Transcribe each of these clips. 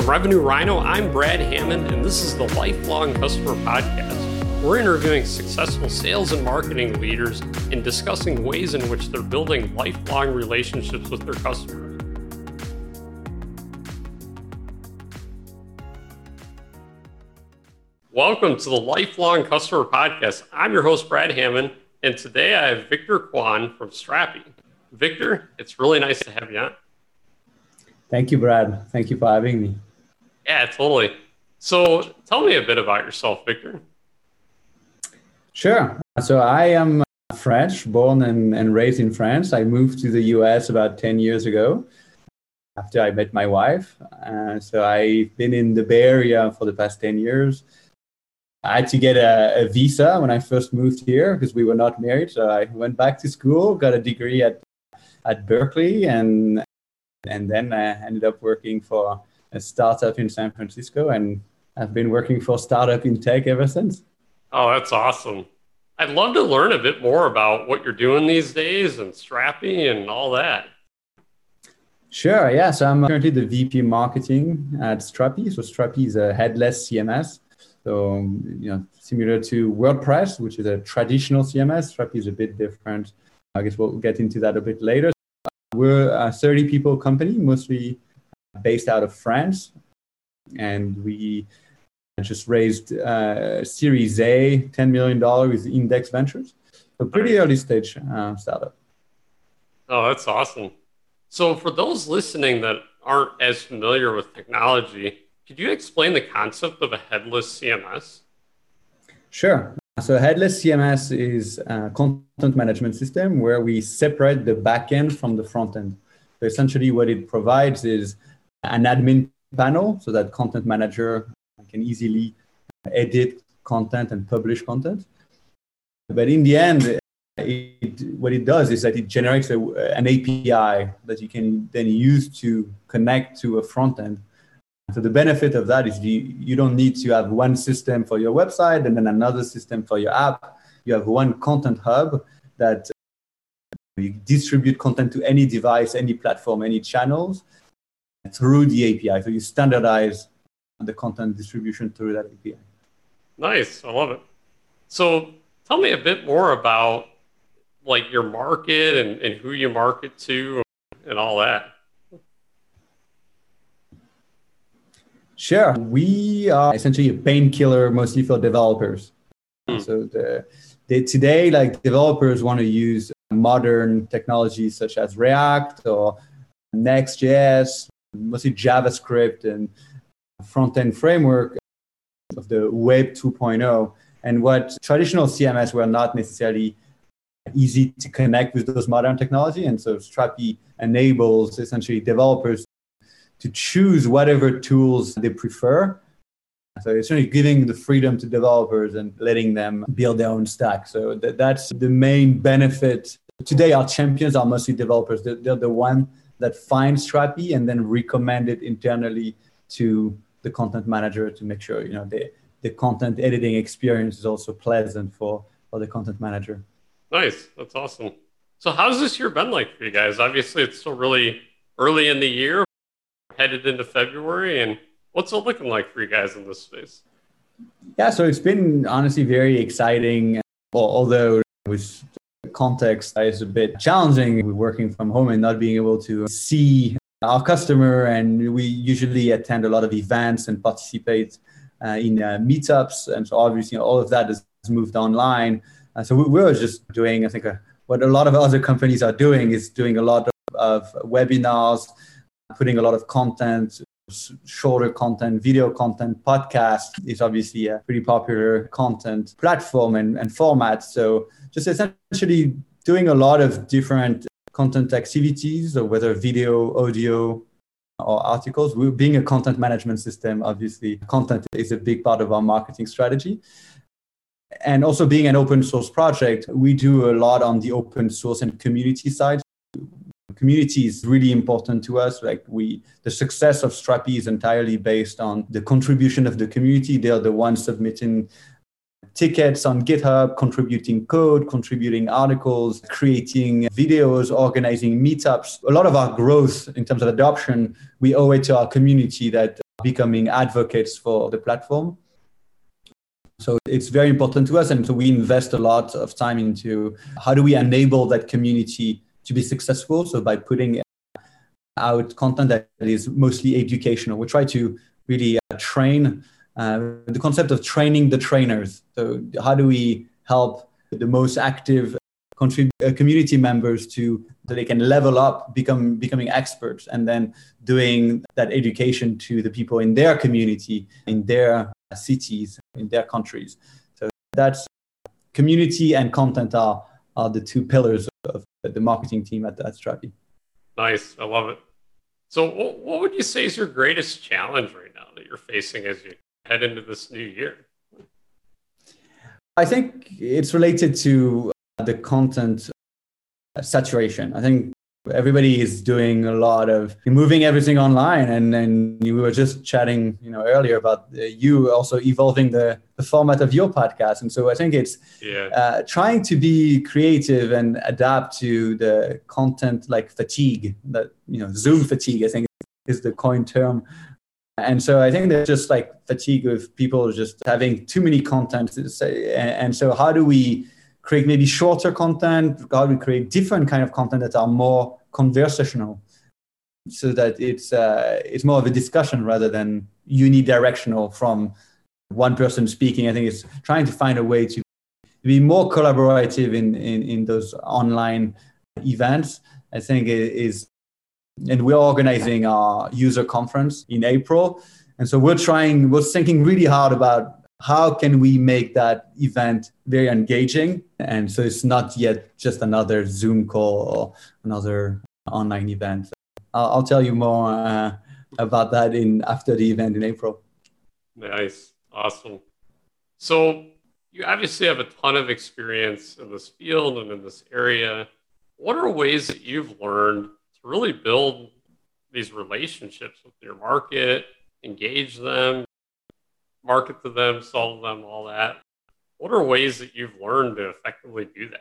From Revenue Rhino, I'm Brad Hammond, and this is the Lifelong Customer Podcast. We're interviewing successful sales and marketing leaders and discussing ways in which they're building lifelong relationships with their customers. Welcome to the Lifelong Customer Podcast. I'm your host, Brad Hammond, and today I have Victor Coisne from Strapi. Victor, it's really nice to have you on. Thank you, Brad. Thank you for having me. Yeah, totally. So tell me a bit about yourself, Victor. Sure. So I am French, born and, and raised in France. I moved to the US about 10 years ago after I met my wife. Uh, so I've been in the Bay Area for the past 10 years. I had to get a, a visa when I first moved here because we were not married. So I went back to school, got a degree at, at Berkeley, and, and then I ended up working for a startup in San Francisco, and I've been working for startup in tech ever since. Oh, that's awesome. I'd love to learn a bit more about what you're doing these days and Strapi and all that. Sure, yeah. So I'm currently the VP marketing at Strapi. So Strapi is a headless CMS. So, you know, similar to WordPress, which is a traditional CMS, Strapi is a bit different. I guess we'll get into that a bit later. We're a 30 people company, mostly based out of France. And we just raised uh, Series A, $10 million with Index Ventures. So pretty early stage uh, startup. Oh, that's awesome. So for those listening that aren't as familiar with technology, could you explain the concept of a headless CMS? Sure. So headless CMS is a content management system where we separate the backend from the front end. So essentially what it provides is an admin panel so that content manager can easily uh, edit content and publish content. But in the end, it, what it does is that it generates a, an API that you can then use to connect to a front end. So the benefit of that is you, you don't need to have one system for your website and then another system for your app. You have one content hub that uh, you distribute content to any device, any platform, any channels through the API. So you standardize the content distribution through that API. Nice. I love it. So tell me a bit more about like your market and, and who you market to and all that. Sure. We are essentially a painkiller mostly for developers. Hmm. So the, the, today, like developers want to use modern technologies such as React or Next.js, mostly JavaScript and front end framework of the Web 2.0. And what traditional CMS were not necessarily easy to connect with those modern technology. And so Strapi enables essentially developers to choose whatever tools they prefer. So it's really giving the freedom to developers and letting them build their own stack. So that, that's the main benefit. Today, our champions are mostly developers. They're, they're the one that find Strapi and then recommend it internally to the content manager to make sure you know the, the content editing experience is also pleasant for, for the content manager. Nice. That's awesome. So how's this year been like for you guys? Obviously it's still really early in the year, headed into February, and what's it looking like for you guys in this space? Yeah, so it's been honestly very exciting. Although with context is a bit challenging, we're working from home and not being able to see our customer, and we usually attend a lot of events and participate uh, in uh, meetups. And so obviously, all of that has moved online. Uh, so we, we were just doing, I think, uh, what a lot of other companies are doing is doing a lot of, of webinars, putting a lot of content, shorter content, video content, podcast is obviously a pretty popular content platform and, and format. So just essentially doing a lot of different content activities, or whether video, audio, or articles. We're being a content management system, obviously, content is a big part of our marketing strategy. And also being an open source project, we do a lot on the open source and community side. Community is really important to us. Like we, the success of Strapi is entirely based on the contribution of the community. They are the ones submitting tickets on GitHub, contributing code, contributing articles, creating videos, organizing meetups. A lot of our growth in terms of adoption, we owe it to our community that becoming advocates for the platform. So it's very important to us. And so we invest a lot of time into how do we enable that community to be successful. So by putting out content that is mostly educational, we try to really uh, train uh, the concept of training the trainers. So how do we help the most active contrib- uh, community members to so they can level up, become becoming experts, and then doing that education to the people in their community, in their cities, in their countries. So that's community and content are are the two pillars of the marketing team at, at Strapi. Nice, I love it. So, what would you say is your greatest challenge right now that you're facing as you head into this new year? I think it's related to uh, the content saturation. I think everybody is doing a lot of moving everything online. And then we were just chatting you know earlier about uh, you also evolving the, the format of your podcast. And so i think it's yeah. uh, trying to be creative and adapt to the content like fatigue that you know zoom fatigue i think is the coin term. And so i think there's just like fatigue of people just having too many content and so how do we create maybe shorter content how we create different kind of content that are more conversational so that it's uh, it's more of a discussion rather than unidirectional from one person speaking. I think it's trying to find a way to be more collaborative in in, in those online events i think it is and we're organizing our user conference in april. And so we're trying we're thinking really hard about how can we make that event very engaging? And so it's not yet just another zoom call or another online event. I'll, I'll tell you more uh, about that in after the event in april. Nice. Awesome. So you obviously have a ton of experience in this field and in this area. What are ways that you've learned to really build these relationships with your market engage them market to them, solve them, all that. What are ways that you've learned to effectively do that?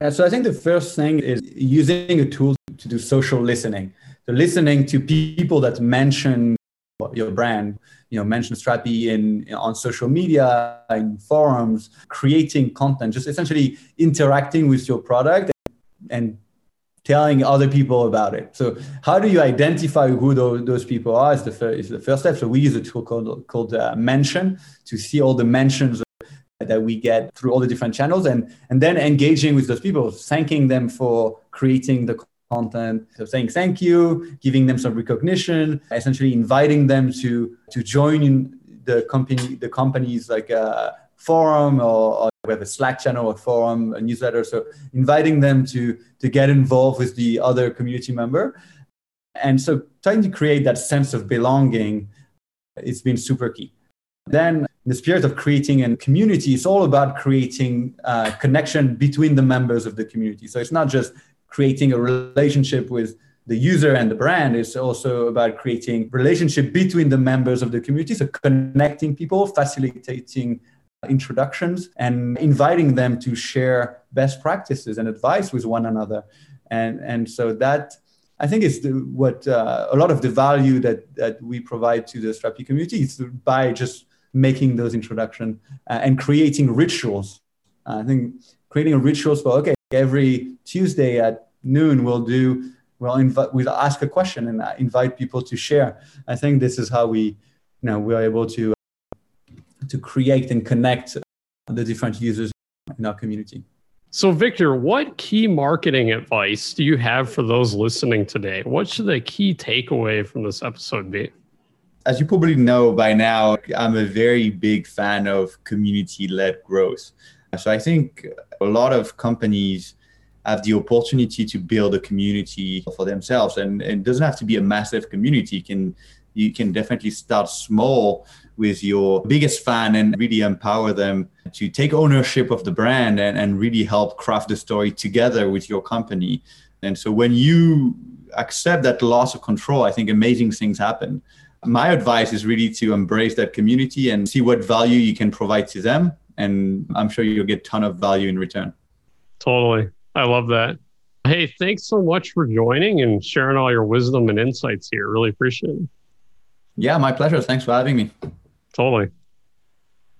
Yeah, so I think the first thing is using a tool to do social listening. So listening to people that mention your brand, you know, mention Strapi in on social media, in forums, creating content, just essentially interacting with your product and telling other people about it. So how do you identify who those, those people are is the, first, is the first step. So we use a tool called, called uh, Mention to see all the mentions that we get through all the different channels and, and then engaging with those people, thanking them for creating the content, so saying thank you, giving them some recognition, essentially inviting them to, to join in the company, the company's like a forum or, or we have a Slack channel, a forum, a newsletter. So inviting them to to get involved with the other community member, and so trying to create that sense of belonging, it's been super key. Then the spirit of creating a community, it's all about creating a connection between the members of the community. So it's not just creating a relationship with the user and the brand it's also about creating relationship between the members of the community so connecting people facilitating introductions and inviting them to share best practices and advice with one another. And, and so that I think is what uh, a lot of the value that, that we provide to the Strapi community is by just making those introductions uh, and creating rituals. Uh, I think creating a rituals for okay, every Tuesday at noon we'll do we'll invite we'll ask a question and invite people to share. I think this is how we you know we're able to to create and connect the different users in our community. So, Victor, what key marketing advice do you have for those listening today? What should the key takeaway from this episode be? As you probably know by now, I'm a very big fan of community led growth. So, I think a lot of companies have the opportunity to build a community for themselves. And, and it doesn't have to be a massive community. You can, you can definitely start small with your biggest fan and really empower them to take ownership of the brand and, and really help craft the story together with your company. And so when you accept that loss of control, I think amazing things happen. My advice is really to embrace that community and see what value you can provide to them. And I'm sure you'll get a ton of value in return. Totally. I love that. Hey, thanks so much for joining and sharing all your wisdom and insights here. Really appreciate it. Yeah, my pleasure. Thanks for having me. Totally.